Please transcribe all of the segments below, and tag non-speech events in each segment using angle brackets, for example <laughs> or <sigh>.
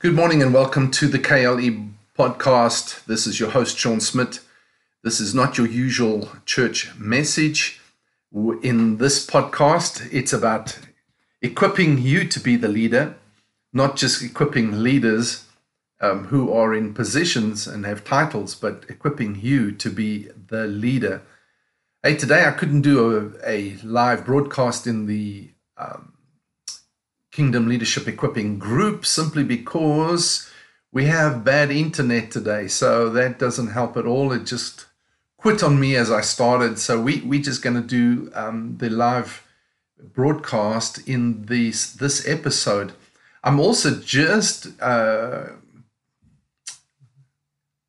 Good morning and welcome to the KLE podcast. This is your host, Sean Smith. This is not your usual church message. In this podcast, it's about equipping you to be the leader, not just equipping leaders um, who are in positions and have titles, but equipping you to be the leader. Hey, today I couldn't do a, a live broadcast in the um, Kingdom Leadership Equipping group simply because we have bad internet today. So that doesn't help at all. It just quit on me as I started. So we, we're just going to do um, the live broadcast in this, this episode. I'm also just uh,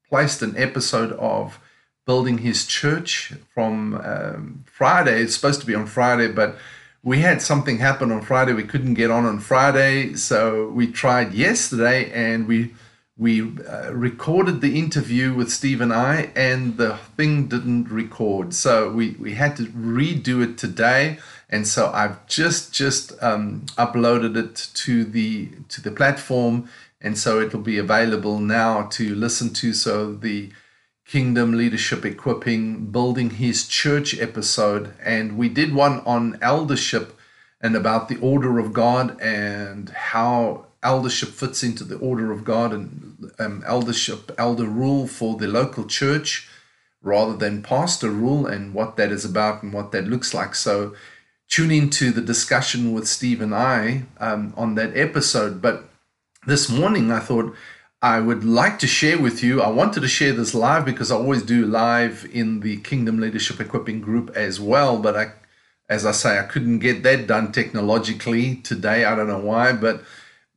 placed an episode of Building His Church from um, Friday. It's supposed to be on Friday, but we had something happen on Friday. We couldn't get on on Friday, so we tried yesterday, and we we uh, recorded the interview with Steve and I, and the thing didn't record. So we we had to redo it today, and so I've just just um, uploaded it to the to the platform, and so it'll be available now to listen to. So the Kingdom Leadership Equipping Building His Church episode. And we did one on eldership and about the order of God and how eldership fits into the order of God and um, eldership, elder rule for the local church rather than pastor rule and what that is about and what that looks like. So tune into the discussion with Steve and I um, on that episode. But this morning I thought, I would like to share with you. I wanted to share this live because I always do live in the Kingdom Leadership Equipping group as well. But I, as I say, I couldn't get that done technologically today. I don't know why. But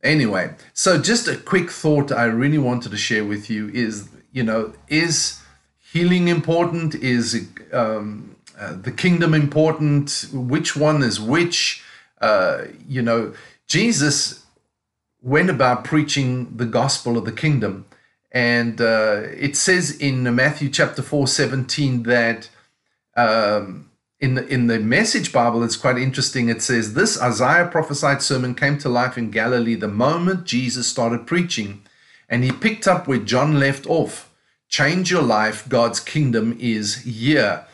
anyway, so just a quick thought I really wanted to share with you is, you know, is healing important? Is um, uh, the kingdom important? Which one is which? Uh, you know, Jesus went about preaching the gospel of the kingdom. And uh, it says in Matthew chapter 4, 17 that um, in, the, in the Message Bible, it's quite interesting. It says, This Isaiah prophesied sermon came to life in Galilee the moment Jesus started preaching. And he picked up where John left off. Change your life, God's kingdom is here.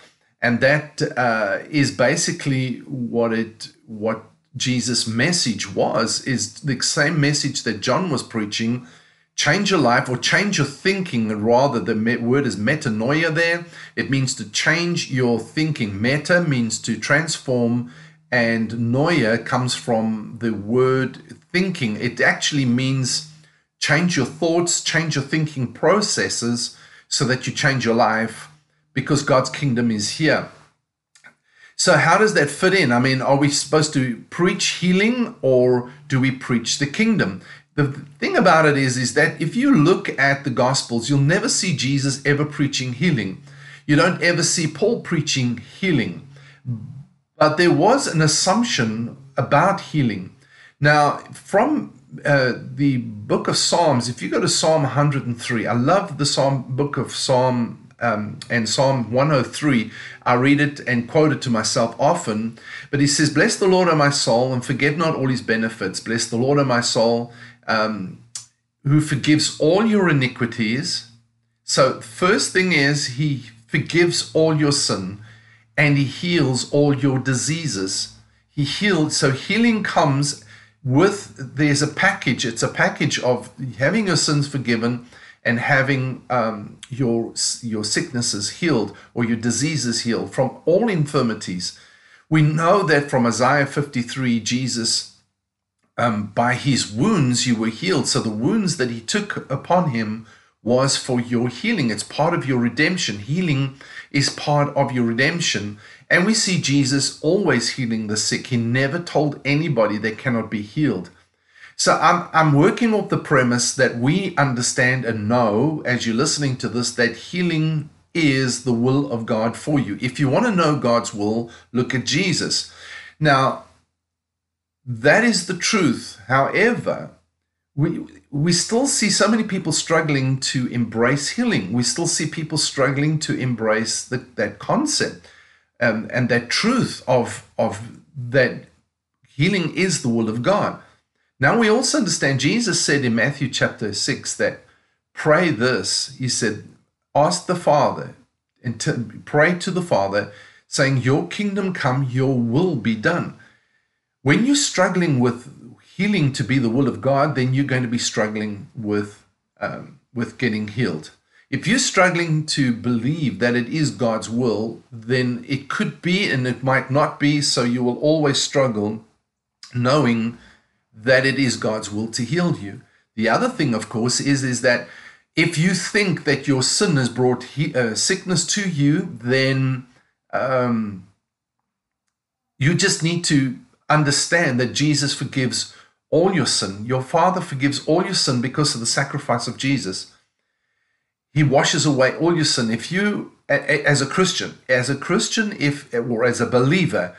And that uh, is basically what it what Jesus' message was is the same message that John was preaching. Change your life or change your thinking, rather, the word is metanoia there. It means to change your thinking. Meta means to transform, and noia comes from the word thinking. It actually means change your thoughts, change your thinking processes so that you change your life because God's kingdom is here. So, how does that fit in? I mean, are we supposed to preach healing or do we preach the kingdom? The thing about it is, is that if you look at the Gospels, you'll never see Jesus ever preaching healing. You don't ever see Paul preaching healing. But there was an assumption about healing. Now, from uh, the book of Psalms, if you go to Psalm 103, I love the Psalm book of Psalm um, and Psalm 103. I read it and quote it to myself often. But he says, Bless the Lord, O my soul, and forget not all his benefits. Bless the Lord, O my soul, um, who forgives all your iniquities. So, first thing is, he forgives all your sin and he heals all your diseases. He heals. So, healing comes with, there's a package. It's a package of having your sins forgiven and having um, your your sicknesses healed or your diseases healed from all infirmities. We know that from Isaiah 53, Jesus, um, by his wounds you were healed. So the wounds that he took upon him was for your healing. It's part of your redemption. Healing is part of your redemption. And we see Jesus always healing the sick. He never told anybody they cannot be healed. So I'm, I'm working off the premise that we understand and know as you're listening to this that healing is the will of God for you. If you want to know God's will, look at Jesus. Now, that is the truth. However, we we still see so many people struggling to embrace healing. We still see people struggling to embrace the, that concept um, and that truth of of that healing is the will of God. Now we also understand Jesus said in Matthew chapter 6 that pray this. He said, ask the Father and to, pray to the Father, saying, Your kingdom come, your will be done. When you're struggling with healing to be the will of God, then you're going to be struggling with, um, with getting healed. If you're struggling to believe that it is God's will, then it could be and it might not be. So you will always struggle knowing that it is God's will to heal you. The other thing, of course, is, is that if you think that your sin has brought he, uh, sickness to you, then um, you just need to understand that Jesus forgives all your sin. Your Father forgives all your sin because of the sacrifice of Jesus. He washes away all your sin. If you, as a Christian, as a Christian, if or as a believer,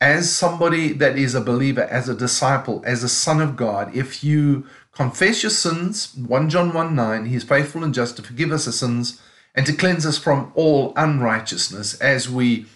as somebody that is a believer, as a disciple, as a son of God, if you confess your sins, 1 John 1 9, he is faithful and just to forgive us our sins and to cleanse us from all unrighteousness. As we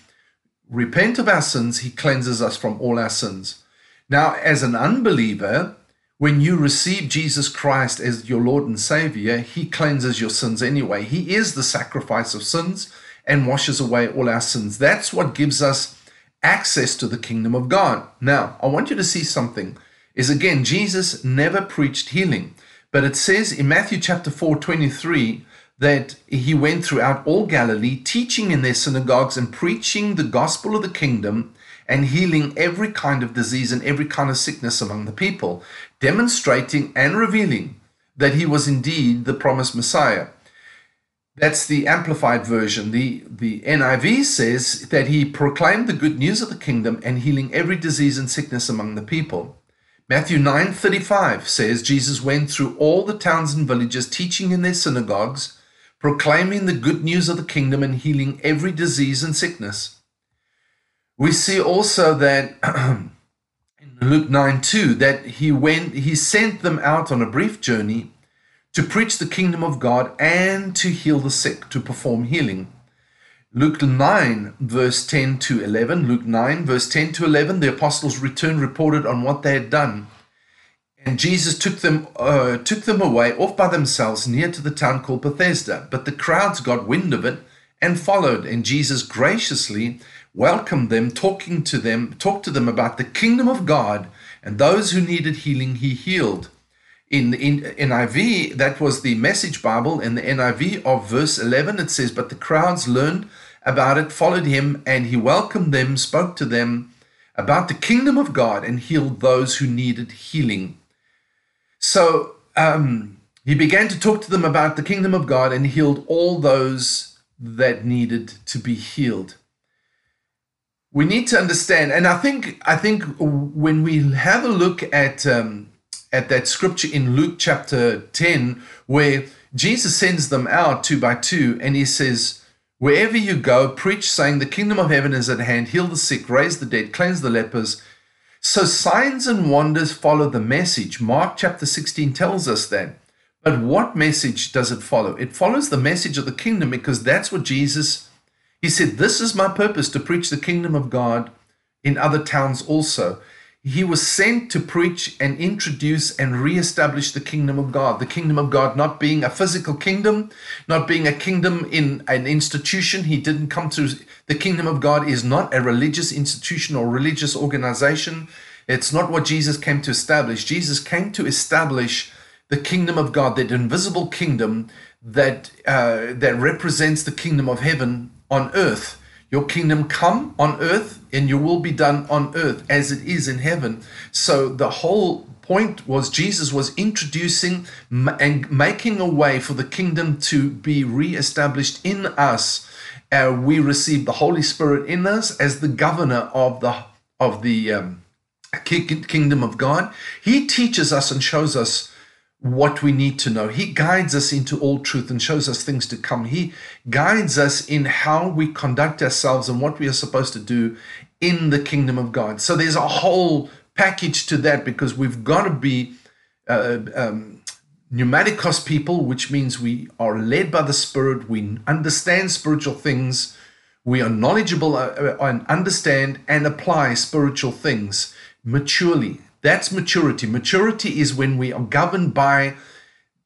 repent of our sins, he cleanses us from all our sins. Now, as an unbeliever, when you receive Jesus Christ as your Lord and Savior, He cleanses your sins anyway. He is the sacrifice of sins and washes away all our sins. That's what gives us access to the kingdom of God. Now, I want you to see something. Is again, Jesus never preached healing, but it says in Matthew chapter 4 23 that he went throughout all Galilee, teaching in their synagogues and preaching the gospel of the kingdom and healing every kind of disease and every kind of sickness among the people, demonstrating and revealing that he was indeed the promised Messiah. That's the amplified version. The, the NIV says that he proclaimed the good news of the kingdom and healing every disease and sickness among the people. Matthew 9:35 says Jesus went through all the towns and villages teaching in their synagogues, proclaiming the good news of the kingdom and healing every disease and sickness. We see also that <clears throat> in Luke 9 2 that he went, he sent them out on a brief journey to preach the kingdom of God and to heal the sick, to perform healing. Luke 9, verse 10 to 11. Luke 9, verse 10 to 11, the apostles returned, reported on what they had done. And Jesus took them, uh, took them away off by themselves near to the town called Bethesda. But the crowds got wind of it and followed. And Jesus graciously welcomed them, talking to them, talked to them about the kingdom of God, and those who needed healing, he healed. In, in NIV, that was the message Bible. In the NIV of verse 11, it says, But the crowds learned about it, followed him, and he welcomed them, spoke to them about the kingdom of God, and healed those who needed healing. So um, he began to talk to them about the kingdom of God and healed all those that needed to be healed we need to understand, and I think I think when we have a look at um, at that scripture in Luke chapter ten, where Jesus sends them out two by two, and he says, "Wherever you go, preach, saying, the kingdom of heaven is at hand. Heal the sick, raise the dead, cleanse the lepers." So signs and wonders follow the message. Mark chapter sixteen tells us that. But what message does it follow? It follows the message of the kingdom because that's what Jesus he said, This is my purpose to preach the kingdom of God in other towns also. He was sent to preach and introduce and reestablish the kingdom of God. The kingdom of God not being a physical kingdom, not being a kingdom in an institution. He didn't come to, the kingdom of God is not a religious institution or religious organization. It's not what Jesus came to establish. Jesus came to establish the kingdom of God, that invisible kingdom that uh, that represents the kingdom of heaven on earth. Your kingdom come on earth, and your will be done on earth as it is in heaven. So the whole point was Jesus was introducing and making a way for the kingdom to be re-established in us. Uh, we receive the Holy Spirit in us as the governor of the of the um, kingdom of God. He teaches us and shows us what we need to know. He guides us into all truth and shows us things to come. He guides us in how we conduct ourselves and what we are supposed to do in the kingdom of God. So there's a whole package to that because we've got to be uh, um, pneumatikos people, which means we are led by the Spirit, we understand spiritual things, we are knowledgeable uh, uh and understand and apply spiritual things maturely That's maturity. Maturity is when we are governed by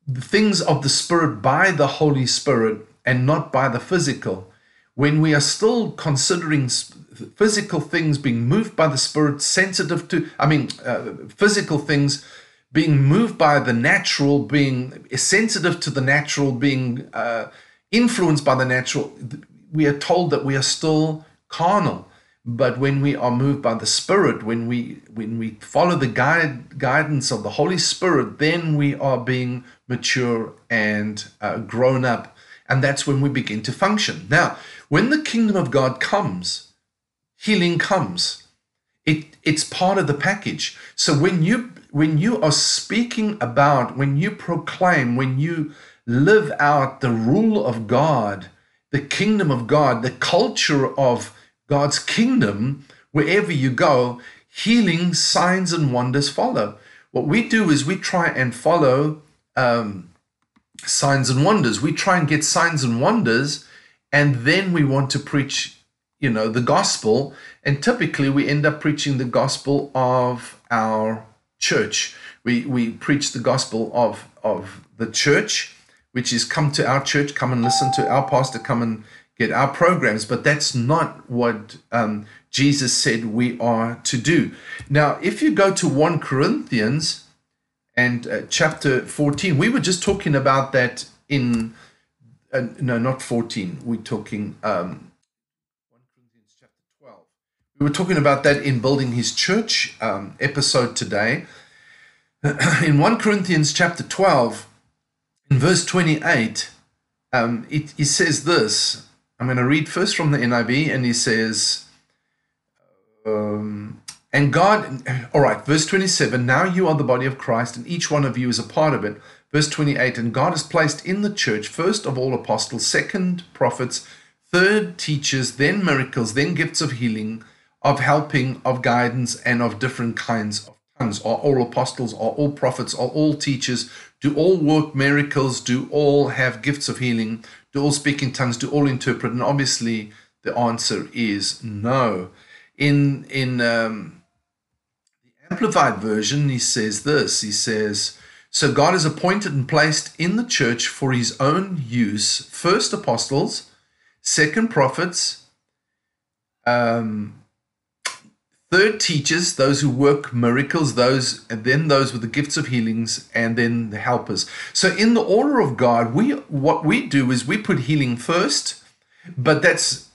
the things of the Spirit by the Holy Spirit and not by the physical. When we are still considering physical things being moved by the Spirit, sensitive to, I mean, uh, physical things being moved by the natural, being sensitive to the natural, being uh, influenced by the natural, we are told that we are still carnal. But when we are moved by the Spirit, when we when we follow the guide, guidance of the Holy Spirit, then we are being mature and uh, grown up, and that's when we begin to function. Now, when the kingdom of God comes, healing comes. It it's part of the package. So when you when you are speaking about, when you proclaim, when you live out the rule of God, the kingdom of God, the culture of God's kingdom, wherever you go, healing, signs, and wonders follow. What we do is we try and follow um, signs and wonders. We try and get signs and wonders, and then we want to preach, you know, the gospel. And typically, we end up preaching the gospel of our church. We we preach the gospel of of the church, which is come to our church, come and listen to our pastor, come and get our programs, but that's not what um, Jesus said we are to do. Now, if you go to 1 Corinthians and uh, chapter 14, we were just talking about that in, uh, no, not 14, we're talking um, 1 Corinthians chapter 12. We were talking about that in Building His Church um, episode today. <clears throat> in 1 Corinthians chapter 12, in verse 28, um, it, it says this I'm going to read first from the NIV, and he says, um, and God, <clears throat> all right, verse 27 now you are the body of Christ, and each one of you is a part of it. Verse 28 and God has placed in the church, first of all, apostles, second, prophets, third, teachers, then miracles, then gifts of healing, of helping, of guidance, and of different kinds of tongues. Are all apostles, are all prophets, are all teachers, do all work miracles, do all have gifts of healing, do all speak in tongues? Do all interpret? And obviously, the answer is no. In in um, the amplified version, he says this. He says, "So God has appointed and placed in the church for His own use first apostles, second prophets." Um, Third, teachers, those who work miracles, those and then those with the gifts of healings, and then the helpers. So, in the order of God, we what we do is we put healing first, but that's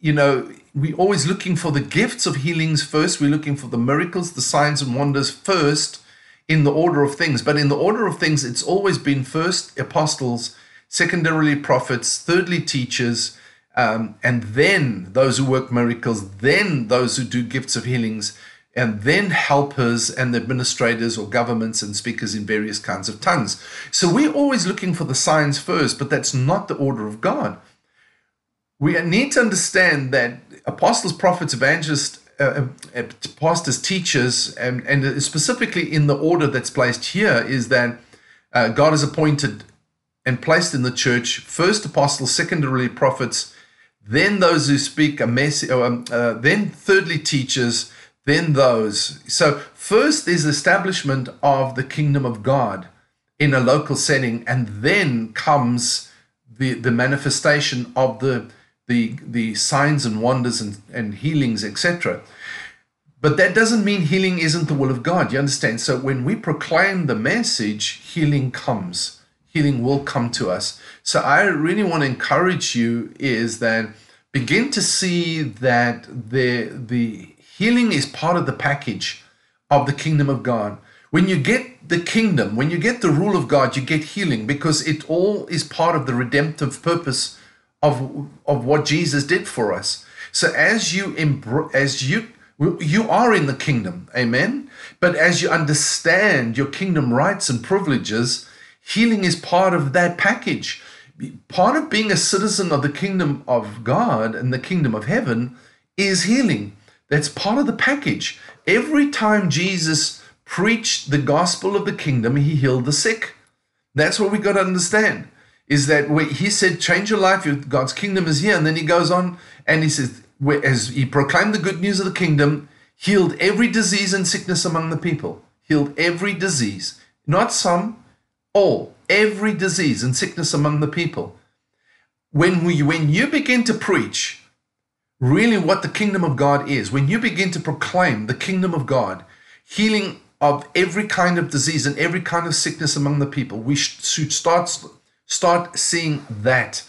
you know we're always looking for the gifts of healings first. We're looking for the miracles, the signs and wonders first in the order of things. But in the order of things, it's always been first apostles, secondarily prophets, thirdly teachers, um, and then those who work miracles, then those who do gifts of healings, and then helpers and administrators or governments and speakers in various kinds of tongues. So we're always looking for the signs first, but that's not the order of God. We need to understand that apostles, prophets, evangelists, uh, uh, pastors, teachers, and, and specifically in the order that's placed here is that uh, God has appointed and placed in the church first apostles, secondarily prophets, then those who speak a message, um, uh, then thirdly teachers, then those. So first there's establishment of the kingdom of God in a local setting, and then comes the the manifestation of the the the signs and wonders and, and healings, etc. But that doesn't mean healing isn't the will of God. You understand? So when we proclaim the message, healing comes healing will come to us. So I really want to encourage you is that begin to see that the the healing is part of the package of the kingdom of God. When you get the kingdom, when you get the rule of God, you get healing because it all is part of the redemptive purpose of of what Jesus did for us. So as you as you you are in the kingdom, amen. But as you understand your kingdom rights and privileges, Healing is part of that package. Part of being a citizen of the kingdom of God and the kingdom of heaven is healing. That's part of the package. Every time Jesus preached the gospel of the kingdom, he healed the sick. That's what we got to understand. Is that he said, change your life, God's kingdom is here. And then he goes on and he says, as he proclaimed the good news of the kingdom, healed every disease and sickness among the people, healed every disease, not some, all, every disease and sickness among the people. When, we, when you begin to preach really what the kingdom of God is, when you begin to proclaim the kingdom of God, healing of every kind of disease and every kind of sickness among the people, we should start, start seeing that.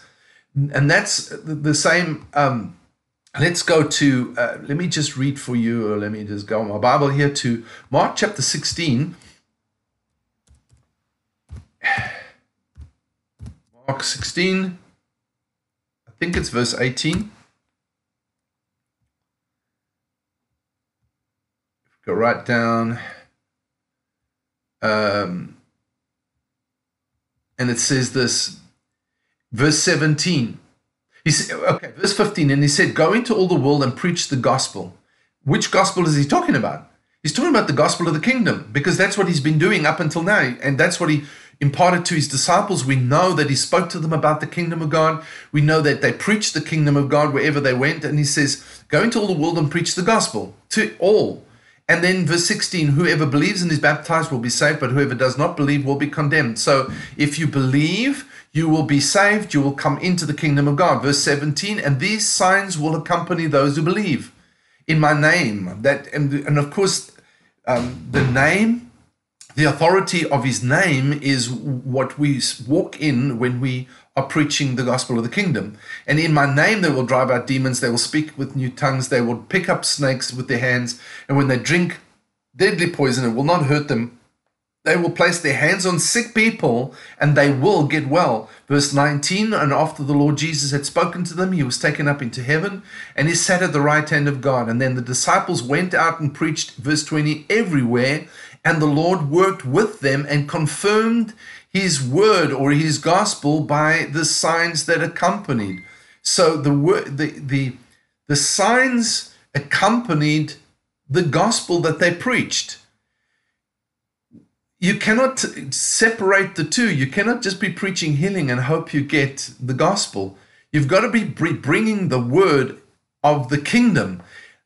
And that's the same. Um, let's go to, uh, let me just read for you, or let me just go on my Bible here to Mark chapter 16. Mark 16, I think it's verse 18. Go right down. Um, and it says this, verse 17. He said, okay, verse 15, and he said, Go into all the world and preach the gospel. Which gospel is he talking about? He's talking about the gospel of the kingdom because that's what he's been doing up until now. And that's what he imparted to his disciples. We know that he spoke to them about the kingdom of God. We know that they preached the kingdom of God wherever they went. And he says, Go into all the world and preach the gospel to all. And then verse 16, whoever believes and is baptized will be saved, but whoever does not believe will be condemned. So if you believe, you will be saved, you will come into the kingdom of God. Verse 17, and these signs will accompany those who believe in my name. That and, and of course, um, the name, the authority of his name is what we walk in when we are preaching the gospel of the kingdom. And in my name, they will drive out demons, they will speak with new tongues, they will pick up snakes with their hands, and when they drink deadly poison, it will not hurt them they will place their hands on sick people and they will get well. Verse 19 And after the Lord Jesus had spoken to them, he was taken up into heaven and he sat at the right hand of God. And then the disciples went out and preached, verse 20, everywhere. And the Lord worked with them and confirmed his word or his gospel by the signs that accompanied. So the word, the, the, the signs accompanied the gospel that they preached you cannot separate the two. You cannot just be preaching healing and hope you get the gospel. You've got to be bringing the word of the kingdom,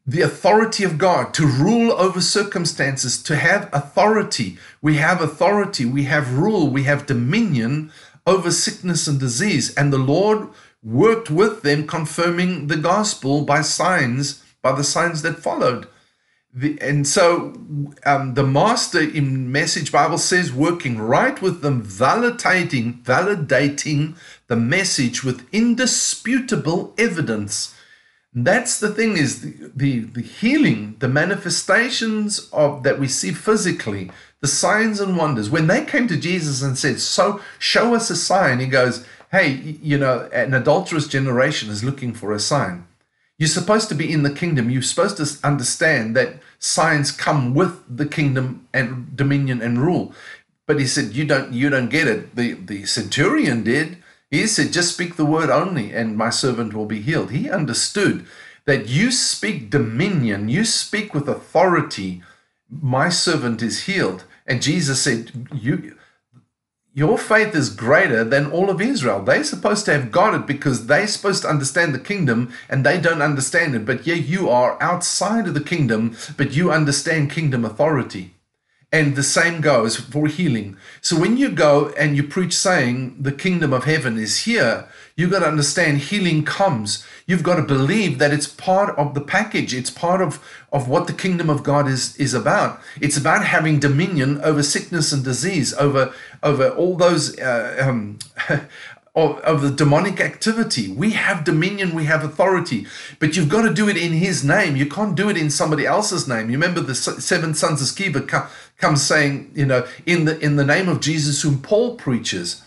the authority of God to rule over circumstances, to have authority. We have authority, we have rule, we have dominion over sickness and disease. And the Lord worked with them, confirming the gospel by signs, by the signs that followed. The, and so um, the master in Message Bible says, working right with them, validating, validating the message with indisputable evidence. That's the thing is the, the, the healing, the manifestations of that we see physically, the signs and wonders. When they came to Jesus and said, So show us a sign, he goes, Hey, you know, an adulterous generation is looking for a sign. You're supposed to be in the kingdom. You're supposed to understand that signs come with the kingdom and dominion and rule. But he said, You don't you don't get it. The the centurion did. He said, Just speak the word only, and my servant will be healed. He understood that you speak dominion, you speak with authority, my servant is healed. And Jesus said, You your faith is greater than all of Israel. They're supposed to have got it because they're supposed to understand the kingdom and they don't understand it. But yet you are outside of the kingdom, but you understand kingdom authority. And the same goes for healing. So when you go and you preach saying the kingdom of heaven is here, you've got to understand healing comes. You've got to believe that it's part of the package. It's part of, of what the kingdom of God is, is about. It's about having dominion over sickness and disease, over, over all those uh, um, <laughs> of, of the demonic activity. We have dominion, we have authority, but you've got to do it in His name. You can't do it in somebody else's name. You remember the seven sons of Sceva come, come saying, you know, in the in the name of Jesus, whom Paul preaches,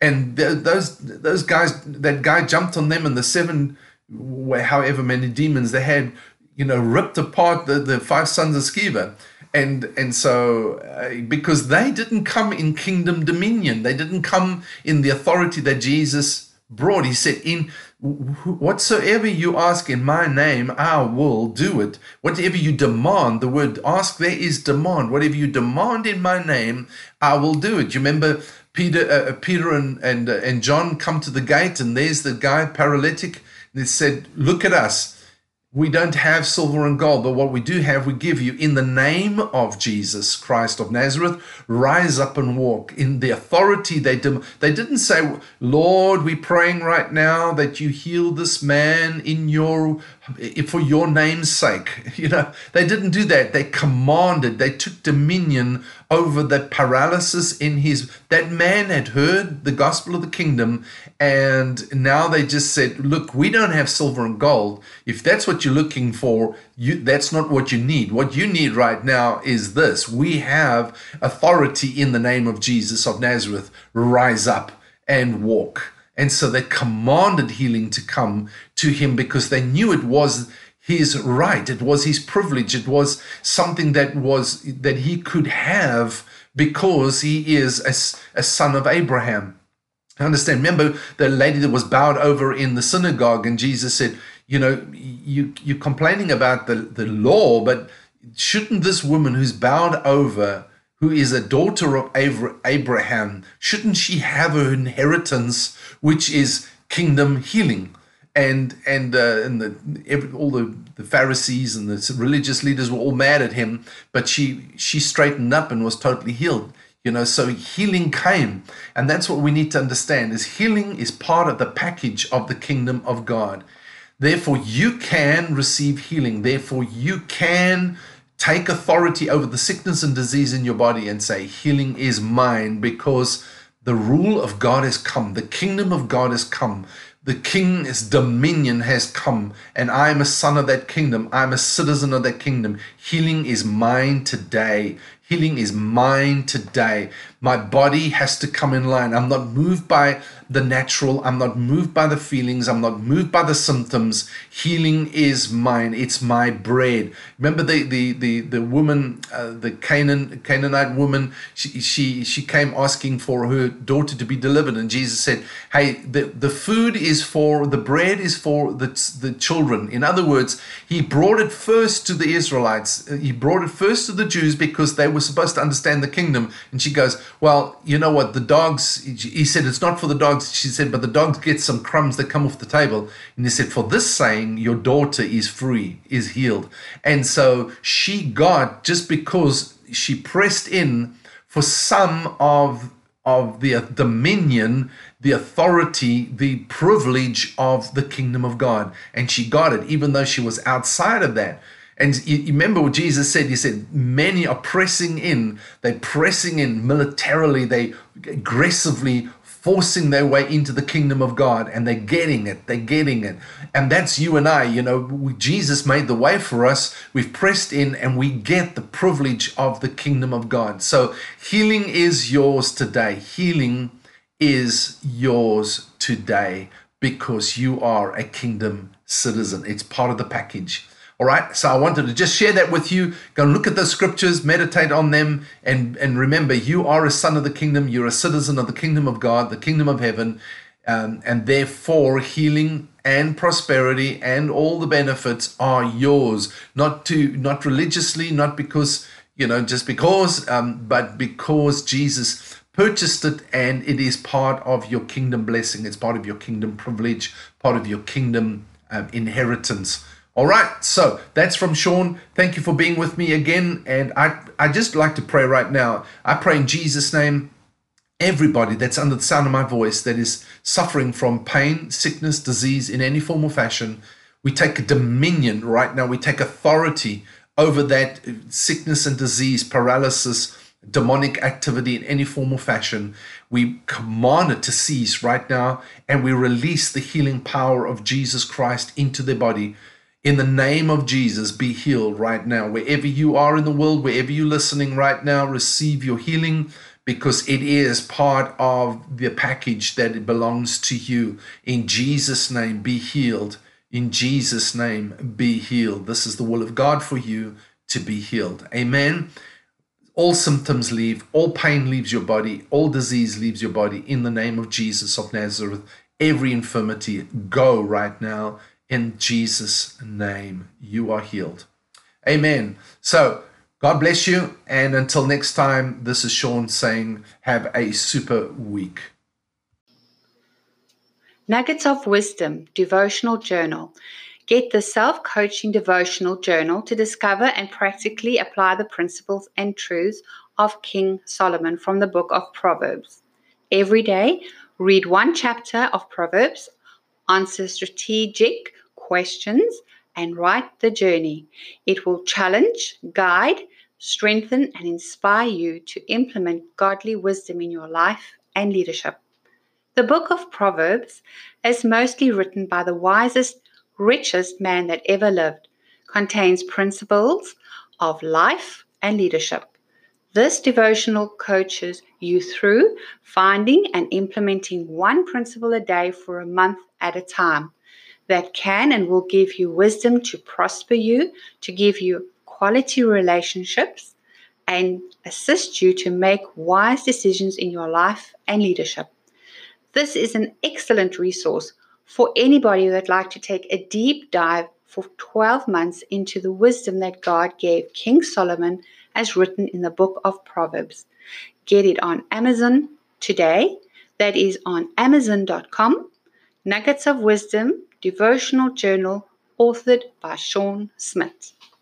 and those those guys, that guy jumped on them, and the seven, however many demons they had, you know, ripped apart the the five sons of Sceva. And and so uh, because they didn't come in kingdom dominion. They didn't come in the authority that jesus brought. He said in whatsoever you ask in my name i will do it. Whatever you demand the word ask there is demand. Whatever you demand in my name i will do it. You remember peter uh, uh peter and and, uh, and john come to the gate and there's the guy paralytic they said look at us we don't have silver and gold, but what we do have, we give you in the name of Jesus Christ of Nazareth. Rise up and walk in the authority they dem- they didn't say, Lord, we're praying right now that you heal this man in your for your name's sake. <laughs> You know, they didn't do that. They commanded. They took dominion over the paralysis in his. That man had heard the gospel of the kingdom, and now they just said, "Look, we don't have silver and gold. If that's what you're looking for, you that's not what you need. What you need right now is this. We have authority in the name of Jesus of Nazareth. Rise up and walk." And so they commanded healing to come to him because they knew it was his right. It was his privilege. It was something that was that he could have because he is a, a son of abraham. I understand? Remember the lady that was bowed over in the synagogue and jesus said you know you you're complaining about the the law but shouldn't this woman who's bowed over who is a daughter of abraham shouldn't she have her inheritance which is kingdom healing and and uh, and the every, all the, the Pharisees and the religious leaders were all mad at him, but she she straightened up and was totally healed. You know, so healing came, and that's what we need to understand: is healing is part of the package of the kingdom of God. Therefore, you can receive healing. Therefore, you can take authority over the sickness and disease in your body and say, "Healing is mine," because the rule of God has come. The kingdom of God has come the king's dominion has come, and I am a son of that kingdom. I am a citizen of that kingdom. Healing is mine today. Healing is mine today. My body has to come in line. I'm not moved by the natural. I'm not moved by the feelings. I'm not moved by the symptoms. Healing is mine. It's my bread. Remember the the the the woman, uh, the Canaan Canaanite woman. She she she came asking for her daughter to be delivered, and Jesus said, "Hey, the the food is for the bread is for the the children." In other words, he brought it first to the Israelites. He brought it first to the Jews because they were supposed to understand the kingdom. And she goes, "Well, you know what? The dogs." He said, "It's not for the dogs." she said, but the dogs get some crumbs that come off the table. And he said, for this saying, your daughter is free, is healed. And so she got, just because she pressed in for some of of the uh, dominion, the authority, the privilege of the kingdom of God. And she got it, even though she was outside of that. And you, remember what Jesus said? He said, Many are pressing in, they're pressing in militarily, they aggressively forcing their way into the kingdom of God and they're getting it. They're getting it. And that's you and I. You know, we, Jesus made the way for us. We've pressed in and we get the privilege of the kingdom of God. So healing is yours today. Healing is yours today because you are a kingdom citizen. It's part of the package. All right. So I wanted to just share that with you. Go look at the scriptures, meditate on them, and, and remember you are a son of the kingdom. You're a citizen of the kingdom of God, the kingdom of heaven. Um, and therefore, healing and prosperity and all the benefits are yours, not to not religiously, not because you know just because, um, but because Jesus purchased it and it is part of your kingdom blessing. It's part of your kingdom privilege, part of your kingdom um, inheritance. All right, so that's from Sean. Thank you for being with me again. And I, I just like to pray right now. I pray in Jesus' name, everybody that's under the sound of my voice that is suffering from pain, sickness, disease in any form or fashion, we take dominion right now. We take authority over that sickness and disease, paralysis, demonic activity in any form or fashion. We command it to cease right now and we release the healing power of Jesus Christ into their body in the name of Jesus, be healed right now. Wherever you are in the world, wherever you're listening right now, receive your healing because it is part of the package that it belongs to you. In Jesus' name, be healed. In Jesus' name, be healed. This is the will of God for you to be healed. Amen. All symptoms leave, all pain leaves your body, all disease leaves your body in the name of Jesus of Nazareth. Every infirmity, go right now in Jesus' name, you are healed. Amen. So, God bless you. And until next time, this is Sean saying, have a super week. Nuggets of Wisdom devotional journal Get the self coaching devotional journal to discover and practically apply the principles and truths of King Solomon from the book of Proverbs. Every day, read one chapter of Proverbs, answer strategic questions, and write the journey. It will challenge, guide, strengthen, and inspire you to implement godly wisdom in your life and leadership. The book of Proverbs is mostly written by the wisest richest man that ever lived, contains principles of life and leadership. This devotional coaches you through finding and implementing one principle a day for a month at a time that can and will give you wisdom to prosper you, to give you quality relationships, and assist you to make wise decisions in your life and leadership. This is an excellent resource for anybody that'd like to take a deep dive for 12 months into the wisdom that God gave King Solomon as written in the book of Proverbs. Get it on Amazon today. That is on Amazon.com. Nuggets of Wisdom Devotional Journal, authored by Sean Smith.